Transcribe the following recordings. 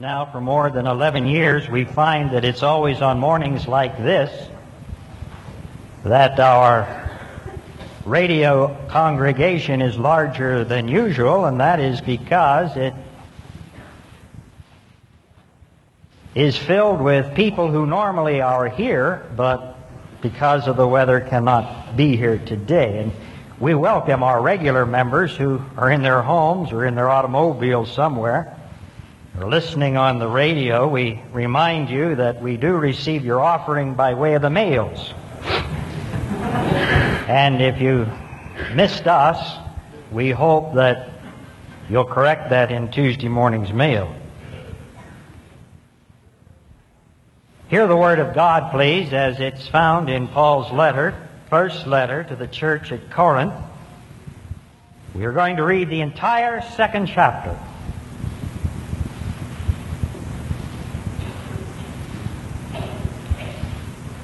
Now, for more than 11 years, we find that it's always on mornings like this that our radio congregation is larger than usual, and that is because it is filled with people who normally are here, but because of the weather cannot be here today. And we welcome our regular members who are in their homes or in their automobiles somewhere listening on the radio. We remind you that we do receive your offering by way of the mails. And if you missed us, we hope that you'll correct that in Tuesday morning's mail. Hear the word of God, please, as it's found in Paul's letter, first letter to the church at Corinth. We are going to read the entire second chapter.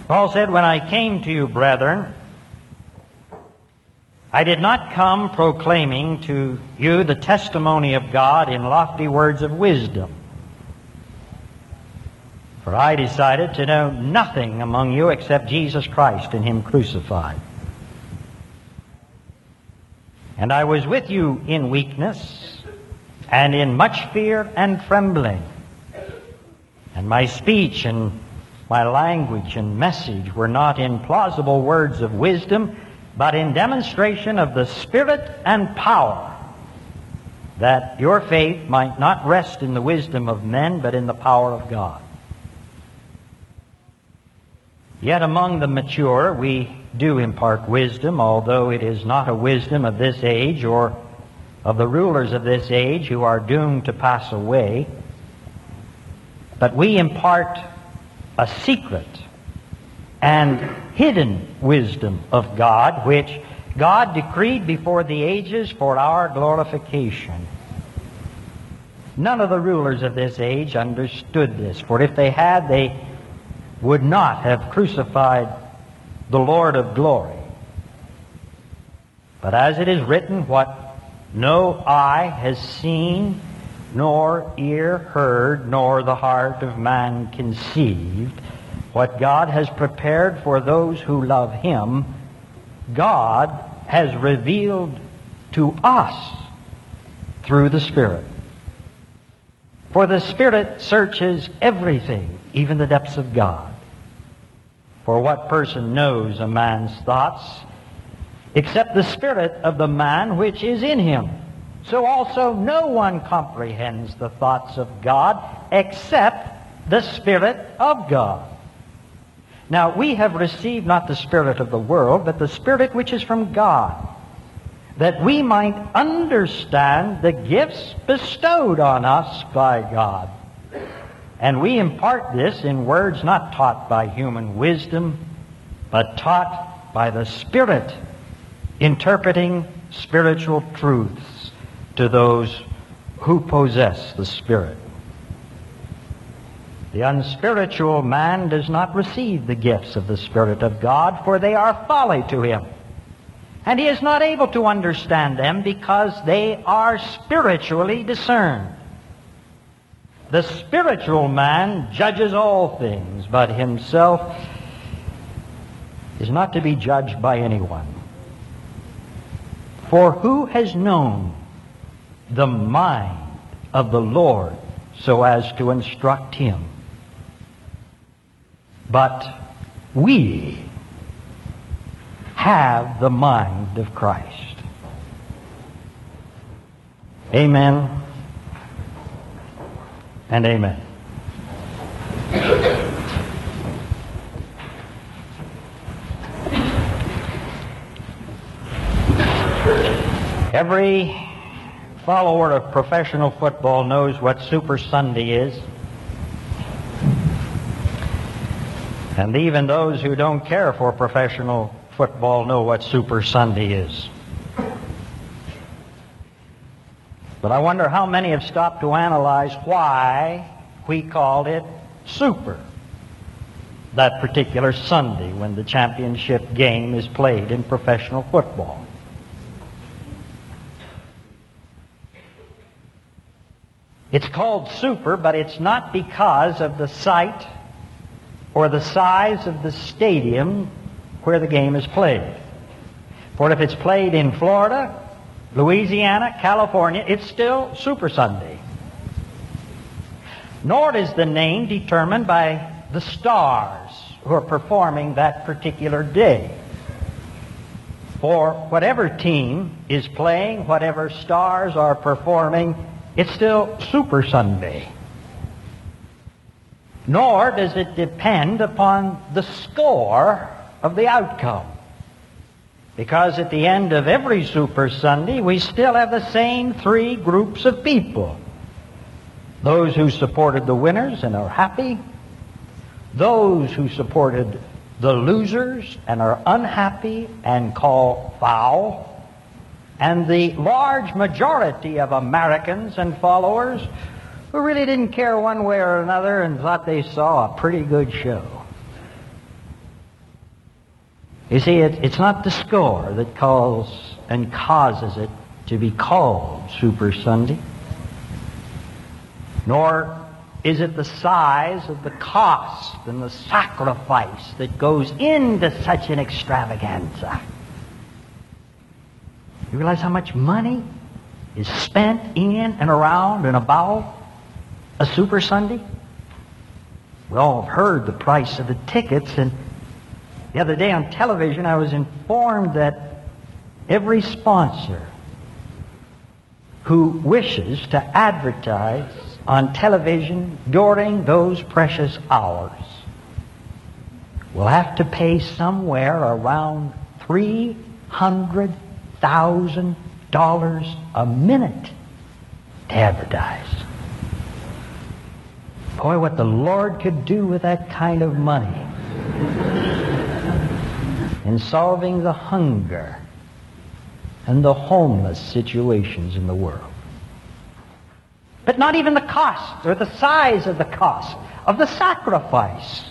Paul said, When I came to you, brethren, I did not come proclaiming to you the testimony of God in lofty words of wisdom. For I decided to know nothing among you except Jesus Christ and Him crucified. And I was with you in weakness and in much fear and trembling. And my speech and my language and message were not in plausible words of wisdom, but in demonstration of the Spirit and power, that your faith might not rest in the wisdom of men, but in the power of God. Yet among the mature we do impart wisdom, although it is not a wisdom of this age or of the rulers of this age who are doomed to pass away. But we impart a secret and hidden wisdom of God, which God decreed before the ages for our glorification. None of the rulers of this age understood this, for if they had, they would not have crucified the Lord of glory. But as it is written, what no eye has seen, nor ear heard, nor the heart of man conceived, what God has prepared for those who love Him, God has revealed to us through the Spirit. For the Spirit searches everything, even the depths of God. For what person knows a man's thoughts except the spirit of the man which is in him? So also no one comprehends the thoughts of God except the Spirit of God. Now we have received not the Spirit of the world, but the Spirit which is from God that we might understand the gifts bestowed on us by God. And we impart this in words not taught by human wisdom, but taught by the Spirit, interpreting spiritual truths to those who possess the Spirit. The unspiritual man does not receive the gifts of the Spirit of God, for they are folly to him and he is not able to understand them because they are spiritually discerned. The spiritual man judges all things, but himself is not to be judged by anyone. For who has known the mind of the Lord so as to instruct him? But we have the mind of Christ. Amen and amen. Every follower of professional football knows what Super Sunday is. And even those who don't care for professional football know what Super Sunday is. But I wonder how many have stopped to analyze why we called it Super that particular Sunday when the championship game is played in professional football. It's called super, but it's not because of the site or the size of the stadium where the game is played. For if it's played in Florida, Louisiana, California, it's still Super Sunday. Nor is the name determined by the stars who are performing that particular day. For whatever team is playing, whatever stars are performing, it's still Super Sunday. Nor does it depend upon the score of the outcome. Because at the end of every Super Sunday, we still have the same three groups of people. Those who supported the winners and are happy. Those who supported the losers and are unhappy and call foul. And the large majority of Americans and followers who really didn't care one way or another and thought they saw a pretty good show. You see, it, it's not the score that calls and causes it to be called Super Sunday, nor is it the size of the cost and the sacrifice that goes into such an extravaganza. You realize how much money is spent in and around and about a Super Sunday? We all have heard the price of the tickets, and the other day on television I was informed that every sponsor who wishes to advertise on television during those precious hours will have to pay somewhere around $300,000 a minute to advertise. Boy, what the Lord could do with that kind of money in solving the hunger and the homeless situations in the world. But not even the cost or the size of the cost of the sacrifice.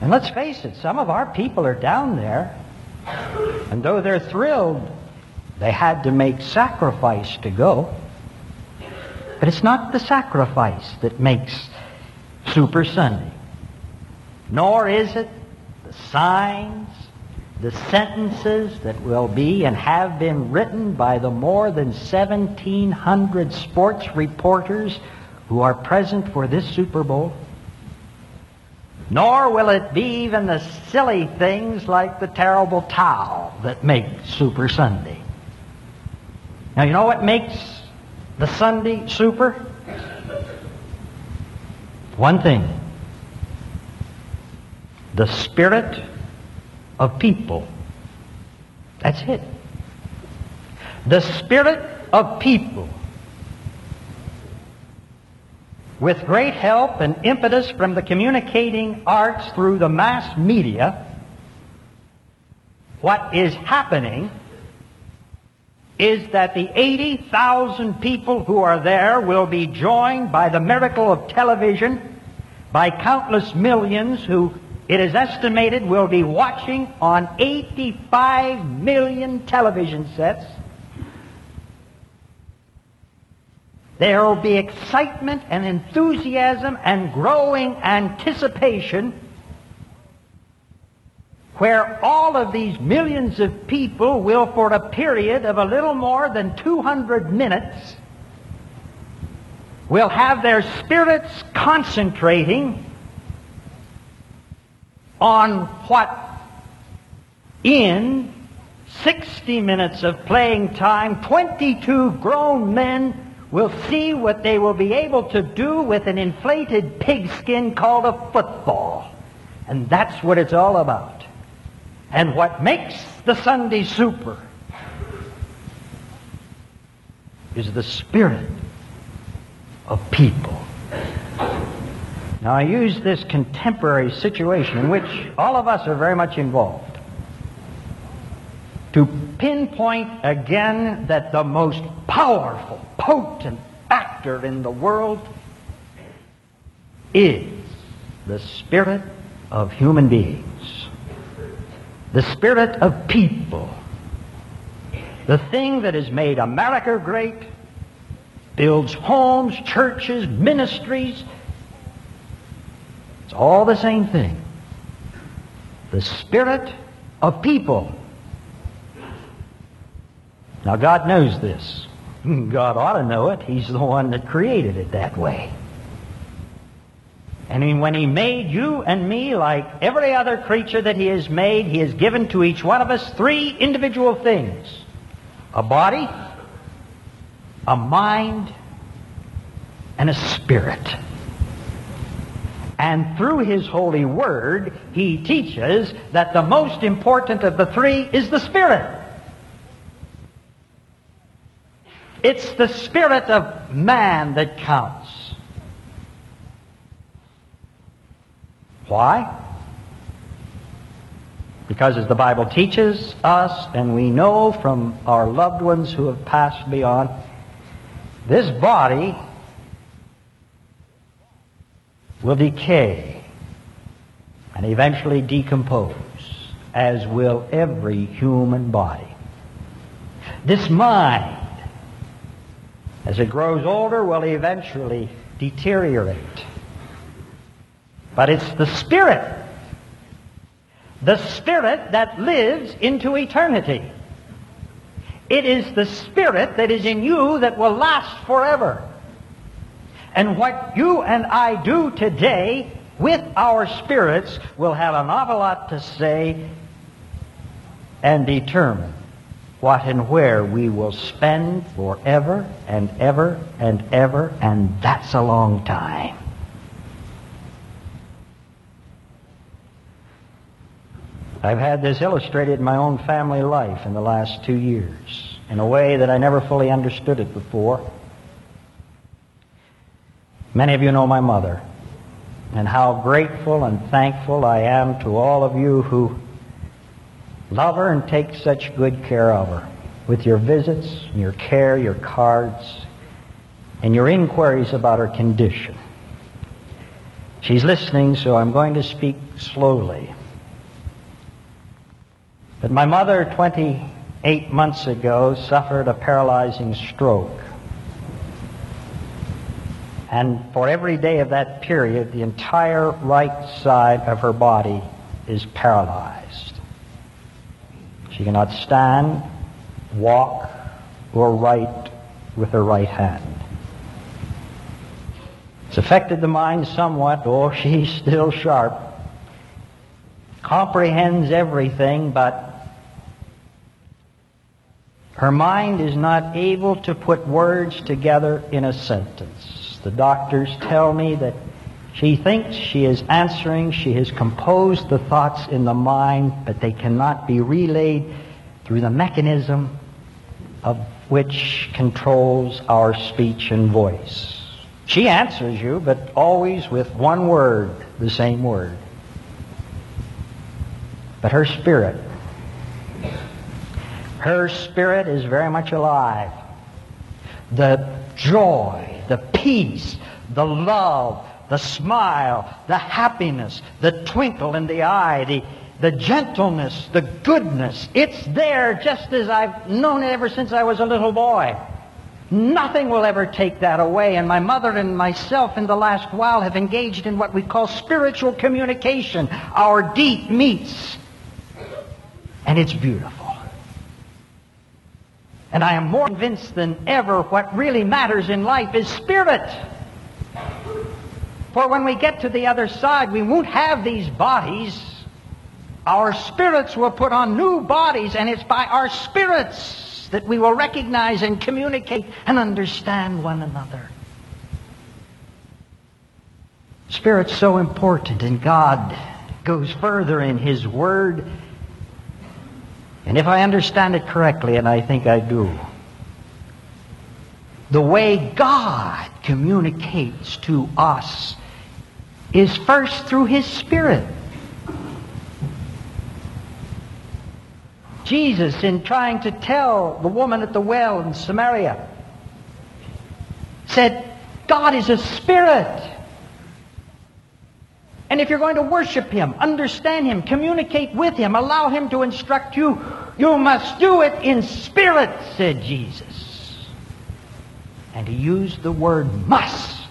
And let's face it, some of our people are down there, and though they're thrilled, they had to make sacrifice to go. But it's not the sacrifice that makes Super Sunday. Nor is it the signs, the sentences that will be and have been written by the more than 1,700 sports reporters who are present for this Super Bowl. Nor will it be even the silly things like the terrible towel that make Super Sunday. Now, you know what makes the Sunday super? One thing. The spirit of people. That's it. The spirit of people. With great help and impetus from the communicating arts through the mass media, what is happening is that the 80,000 people who are there will be joined by the miracle of television, by countless millions who it is estimated will be watching on 85 million television sets. There will be excitement and enthusiasm and growing anticipation where all of these millions of people will, for a period of a little more than 200 minutes, will have their spirits concentrating on what in 60 minutes of playing time, 22 grown men will see what they will be able to do with an inflated pigskin called a football. And that's what it's all about. And what makes the Sunday super is the spirit of people. Now, I use this contemporary situation in which all of us are very much involved to pinpoint again that the most powerful, potent factor in the world is the spirit of human beings the spirit of people. The thing that has made America great, builds homes, churches, ministries. It's all the same thing. The spirit of people. Now God knows this. God ought to know it. He's the one that created it that way. And when He made you and me like every other creature that He has made, He has given to each one of us three individual things. A body, a mind, and a spirit. And through His holy word, He teaches that the most important of the three is the spirit. It's the spirit of man that counts. Why? Because as the Bible teaches us, and we know from our loved ones who have passed beyond, this body will decay and eventually decompose, as will every human body. This mind, as it grows older, will eventually deteriorate. But it's the Spirit, the Spirit that lives into eternity. It is the Spirit that is in you that will last forever. And what you and I do today with our spirits will have an awful lot to say and determine what and where we will spend forever and ever and ever, and that's a long time. I've had this illustrated in my own family life in the last two years in a way that I never fully understood it before. Many of you know my mother and how grateful and thankful I am to all of you who love her and take such good care of her with your visits, your care, your cards, and your inquiries about her condition. She's listening, so I'm going to speak slowly. But my mother, 28 months ago, suffered a paralyzing stroke. And for every day of that period, the entire right side of her body is paralyzed. She cannot stand, walk, or write with her right hand. It's affected the mind somewhat. Oh, she's still sharp. Comprehends everything, but her mind is not able to put words together in a sentence. The doctors tell me that she thinks she is answering, she has composed the thoughts in the mind, but they cannot be relayed through the mechanism of which controls our speech and voice. She answers you, but always with one word, the same word. But her spirit her spirit is very much alive. The joy, the peace, the love, the smile, the happiness, the twinkle in the eye, the, the gentleness, the goodness. It's there just as I've known it ever since I was a little boy. Nothing will ever take that away. And my mother and myself in the last while have engaged in what we call spiritual communication. Our deep meets. And it's beautiful. And I am more convinced than ever what really matters in life is spirit. For when we get to the other side, we won't have these bodies. Our spirits will put on new bodies, and it's by our spirits that we will recognize and communicate and understand one another. Spirit's so important, and God goes further in His Word and if I understand it correctly, and I think I do, the way God communicates to us is first through His Spirit. Jesus, in trying to tell the woman at the well in Samaria, said, God is a spirit. And if you're going to worship Him, understand Him, communicate with Him, allow Him to instruct you, you must do it in spirit, said Jesus. And he used the word must.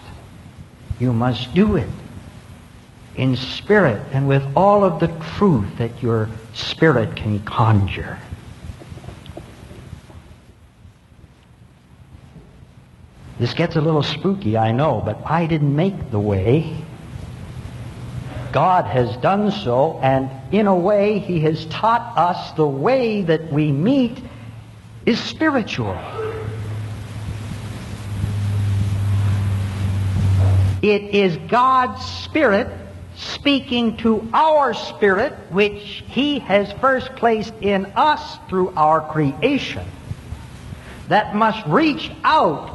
You must do it in spirit and with all of the truth that your spirit can conjure. This gets a little spooky, I know, but I didn't make the way. God has done so, and in a way, He has taught us the way that we meet is spiritual. It is God's Spirit speaking to our spirit, which He has first placed in us through our creation, that must reach out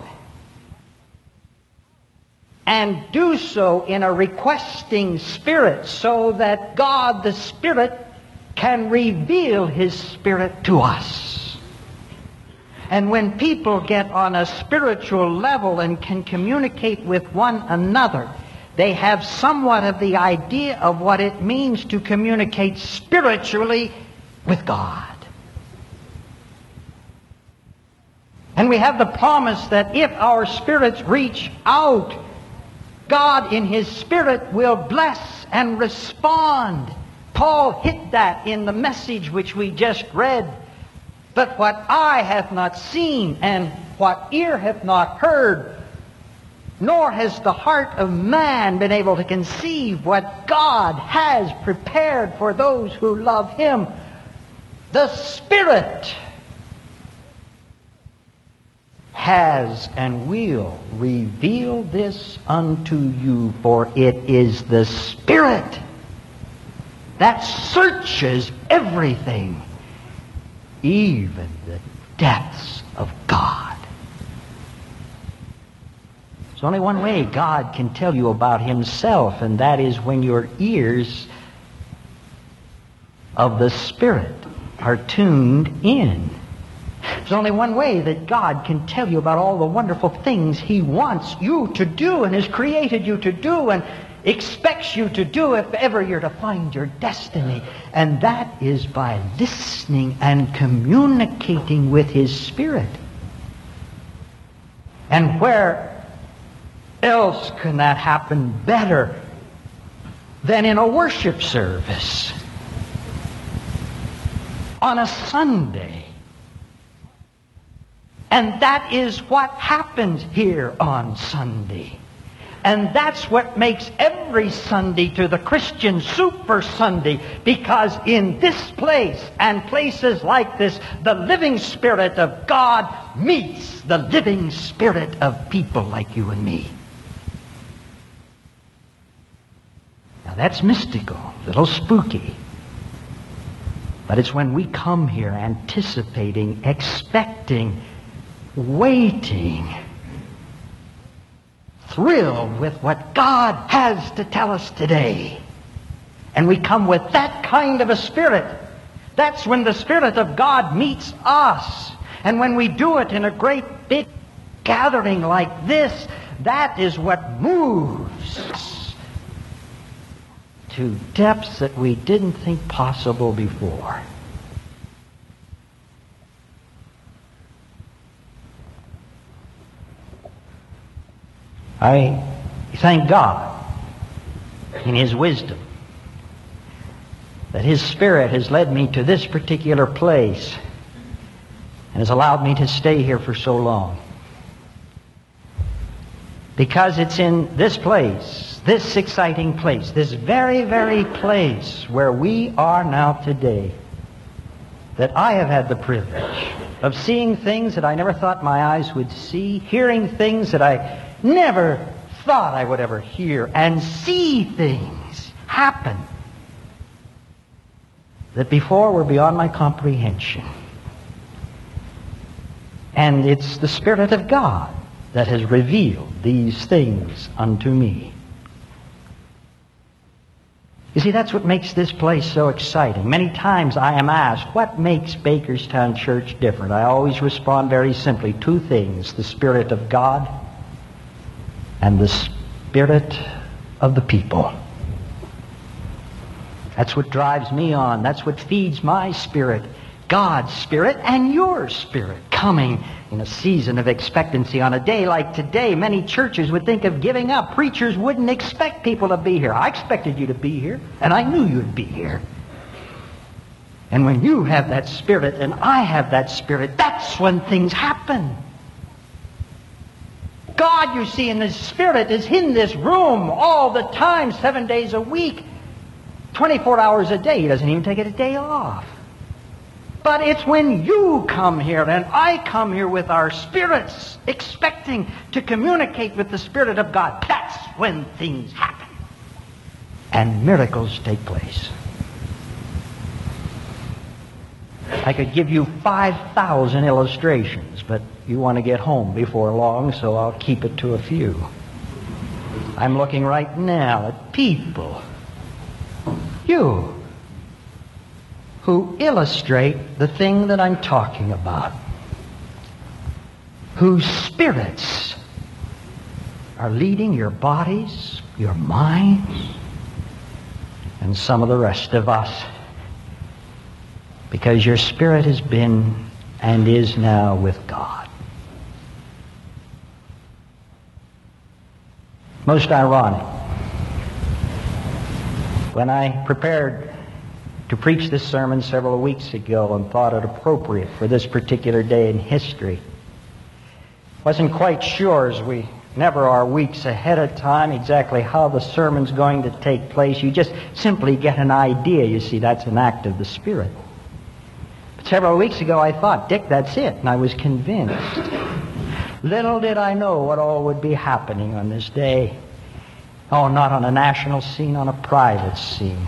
and do so in a requesting spirit so that God the Spirit can reveal His Spirit to us. And when people get on a spiritual level and can communicate with one another, they have somewhat of the idea of what it means to communicate spiritually with God. And we have the promise that if our spirits reach out God in His Spirit will bless and respond. Paul hit that in the message which we just read. But what eye hath not seen and what ear hath not heard, nor has the heart of man been able to conceive what God has prepared for those who love Him. The Spirit has and will reveal this unto you, for it is the Spirit that searches everything, even the depths of God. There's only one way God can tell you about Himself, and that is when your ears of the Spirit are tuned in. There's only one way that God can tell you about all the wonderful things He wants you to do and has created you to do and expects you to do if ever you're to find your destiny. And that is by listening and communicating with His Spirit. And where else can that happen better than in a worship service? On a Sunday and that is what happens here on Sunday. And that's what makes every Sunday to the Christian Super Sunday because in this place and places like this, the living Spirit of God meets the living Spirit of people like you and me. That's mystical, a little spooky. But it's when we come here anticipating, expecting, waiting, thrilled with what God has to tell us today. And we come with that kind of a spirit. That's when the Spirit of God meets us. And when we do it in a great big gathering like this, that is what moves to depths that we didn't think possible before. I thank God in His wisdom that His Spirit has led me to this particular place and has allowed me to stay here for so long. Because it's in this place, this exciting place, this very, very place where we are now today, that I have had the privilege of seeing things that I never thought my eyes would see, hearing things that I never thought I would ever hear and see things happen that before were beyond my comprehension. And it's the Spirit of God that has revealed these things unto me. You see, that's what makes this place so exciting. Many times I am asked, what makes Bakerstown Church different? I always respond very simply, two things, the Spirit of God and the spirit of the people. That's what drives me on. That's what feeds my spirit God's Spirit and your Spirit coming in a season of expectancy. On a day like today, many churches would think of giving up. Preachers wouldn't expect people to be here. I expected you to be here, and I knew you'd be here. And when you have that Spirit and I have that Spirit, that's when things happen. God, you see, in the Spirit is in this room all the time, seven days a week, 24 hours a day. He doesn't even take it a day off. But it's when you come here and I come here with our spirits, expecting to communicate with the Spirit of God. That's when things happen. And miracles take place. I could give you 5,000 illustrations, but you want to get home before long, so I'll keep it to a few. I'm looking right now at people. You who illustrate the thing that I'm talking about, whose spirits are leading your bodies, your minds, and some of the rest of us. Because your spirit has been and is now with God. Most ironic. When I prepared to preach this sermon several weeks ago and thought it appropriate for this particular day in history. Wasn't quite sure, as we never are weeks ahead of time, exactly how the sermon's going to take place. You just simply get an idea. You see, that's an act of the Spirit. But several weeks ago, I thought, Dick, that's it. And I was convinced. Little did I know what all would be happening on this day. Oh, not on a national scene, on a private scene.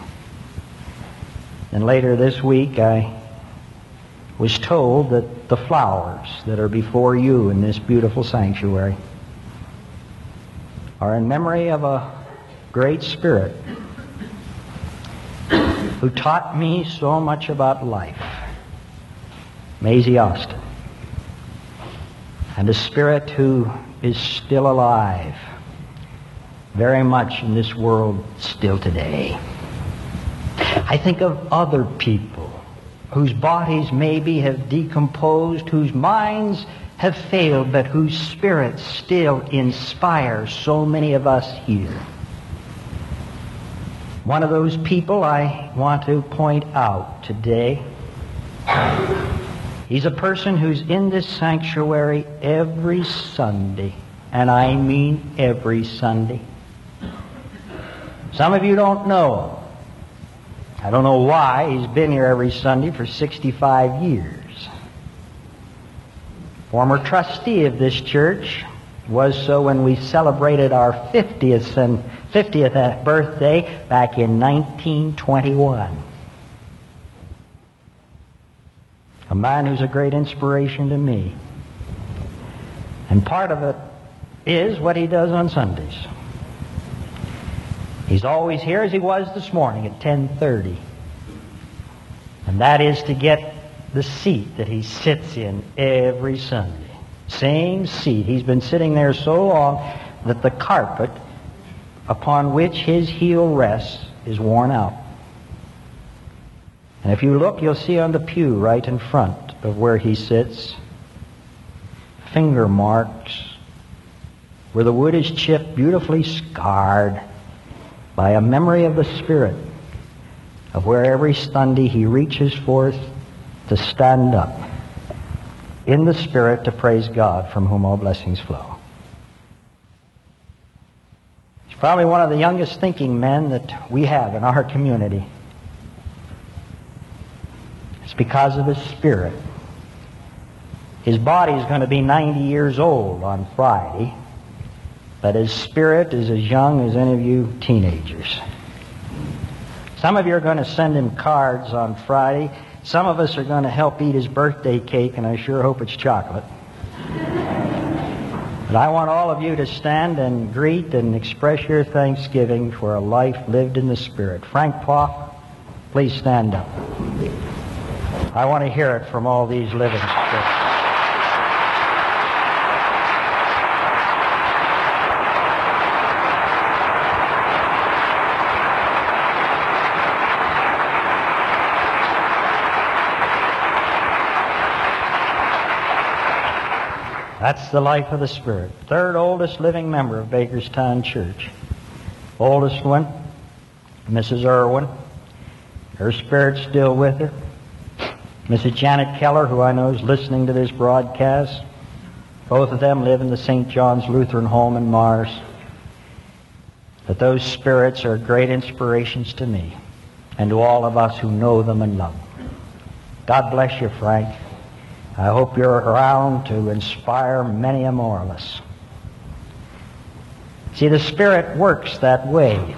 And later this week, I was told that the flowers that are before you in this beautiful sanctuary are in memory of a great spirit who taught me so much about life, Maisie Austin, and a spirit who is still alive very much in this world still today. I think of other people whose bodies maybe have decomposed, whose minds have failed, but whose spirits still inspire so many of us here. One of those people I want to point out today. He's a person who's in this sanctuary every Sunday, and I mean every Sunday. Some of you don't know I don't know why. He's been here every Sunday for 65 years. Former trustee of this church was so when we celebrated our 50th and 50th birthday back in 1921. A man who's a great inspiration to me. And part of it is what he does on Sundays. He's always here as he was this morning at 10:30. And that is to get the seat that he sits in every Sunday. Same seat. He's been sitting there so long that the carpet upon which his heel rests is worn out. And if you look, you'll see on the pew right in front of where he sits finger marks where the wood is chipped, beautifully scarred by a memory of the Spirit of where every Sunday he reaches forth to stand up in the Spirit to praise God from whom all blessings flow. He's probably one of the youngest thinking men that we have in our community. It's because of his Spirit. His body is going to be 90 years old on Friday. But his spirit is as young as any of you teenagers. Some of you are going to send him cards on Friday. Some of us are going to help eat his birthday cake, and I sure hope it's chocolate. But I want all of you to stand and greet and express your thanksgiving for a life lived in the Spirit. Frank Poff, please stand up. I want to hear it from all these living That's the life of the Spirit. Third oldest living member of Bakerstown Church. Oldest one, Mrs. Irwin. Her spirit's still with her. Mrs. Janet Keller, who I know is listening to this broadcast. Both of them live in the St. John's Lutheran Home in Mars. But those spirits are great inspirations to me and to all of us who know them and love them. God bless you, Frank. I hope you're around to inspire many a. See, the Spirit works that way,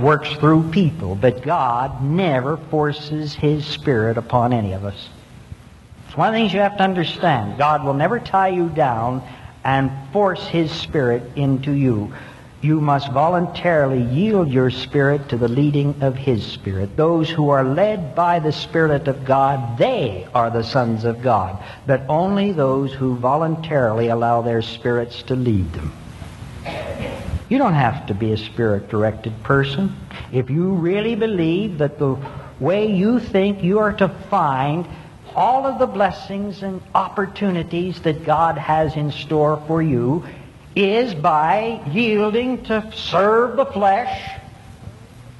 works through people, but God never forces His Spirit upon any of us. It's one of the things you have to understand. God will never tie you down and force His Spirit into you. You must voluntarily yield your spirit to the leading of His Spirit. Those who are led by the Spirit of God, they are the sons of God. But only those who voluntarily allow their spirits to lead them. You don't have to be a spirit-directed person. If you really believe that the way you think you are to find all of the blessings and opportunities that God has in store for you is by yielding to serve the flesh,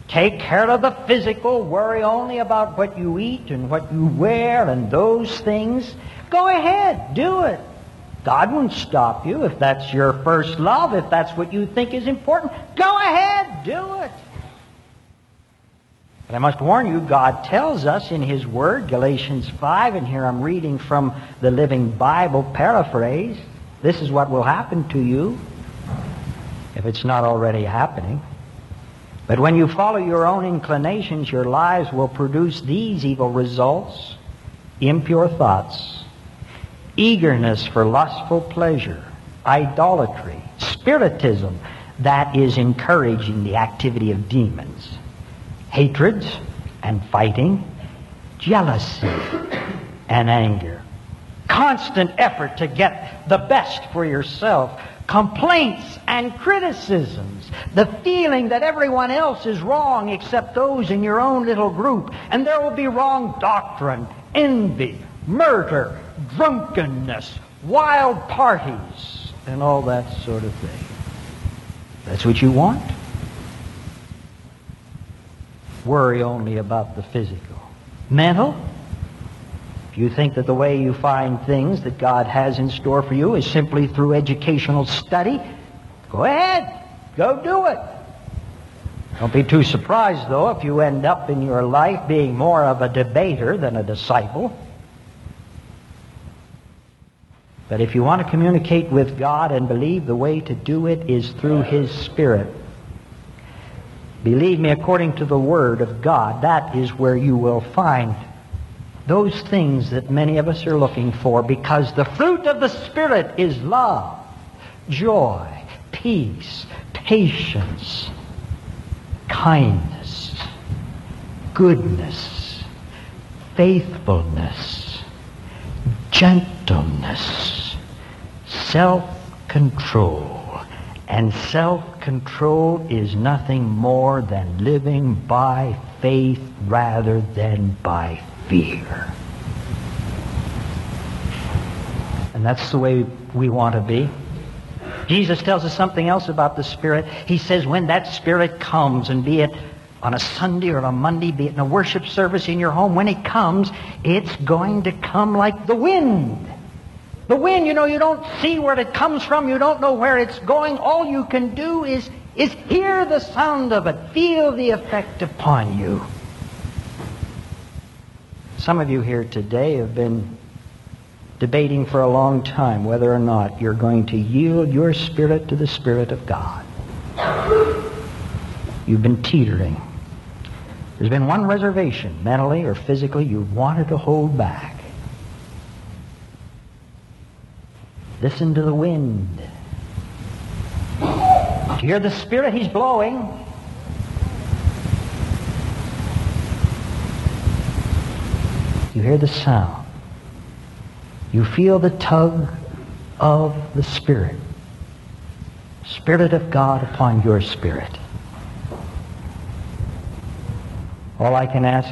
take care of the physical, worry only about what you eat and what you wear and those things. Go ahead, do it. God won't stop you if that's your first love, if that's what you think is important. Go ahead, do it. But I must warn you, God tells us in His Word, Galatians 5, and here I'm reading from the Living Bible paraphrase, this is what will happen to you if it's not already happening. But when you follow your own inclinations, your lives will produce these evil results impure thoughts, eagerness for lustful pleasure, idolatry, spiritism that is encouraging the activity of demons, hatreds and fighting, jealousy and anger, constant effort to get the best for yourself, complaints and criticisms, the feeling that everyone else is wrong except those in your own little group, and there will be wrong doctrine, envy, murder, drunkenness, wild parties, and all that sort of thing. That's what you want? Worry only about the physical. Mental? You think that the way you find things that God has in store for you is simply through educational study, go ahead. Go do it. Don't be too surprised, though, if you end up in your life being more of a debater than a disciple. But if you want to communicate with God and believe the way to do it is through His Spirit, believe me, according to the Word of God, that is where you will find those things that many of us are looking for because the fruit of the Spirit is love, joy, peace, patience, kindness, goodness, faithfulness, gentleness, self-control. And self-control is nothing more than living by faith rather than by fear. And that's the way we want to be. Jesus tells us something else about the Spirit. He says when that Spirit comes, and be it on a Sunday or a Monday, be it in a worship service in your home, when it comes, it's going to come like the wind. The wind, you know, you don't see where it comes from. You don't know where it's going. All you can do is, is hear the sound of it, feel the effect upon you. Some of you here today have been debating for a long time whether or not you're going to yield your spirit to the Spirit of God. You've been teetering. There's been one reservation, mentally or physically, you've wanted to hold back. Listen to the wind. You hear the Spirit? He's blowing. You hear the sound. You feel the tug of the Spirit. Spirit of God upon your spirit. All I can ask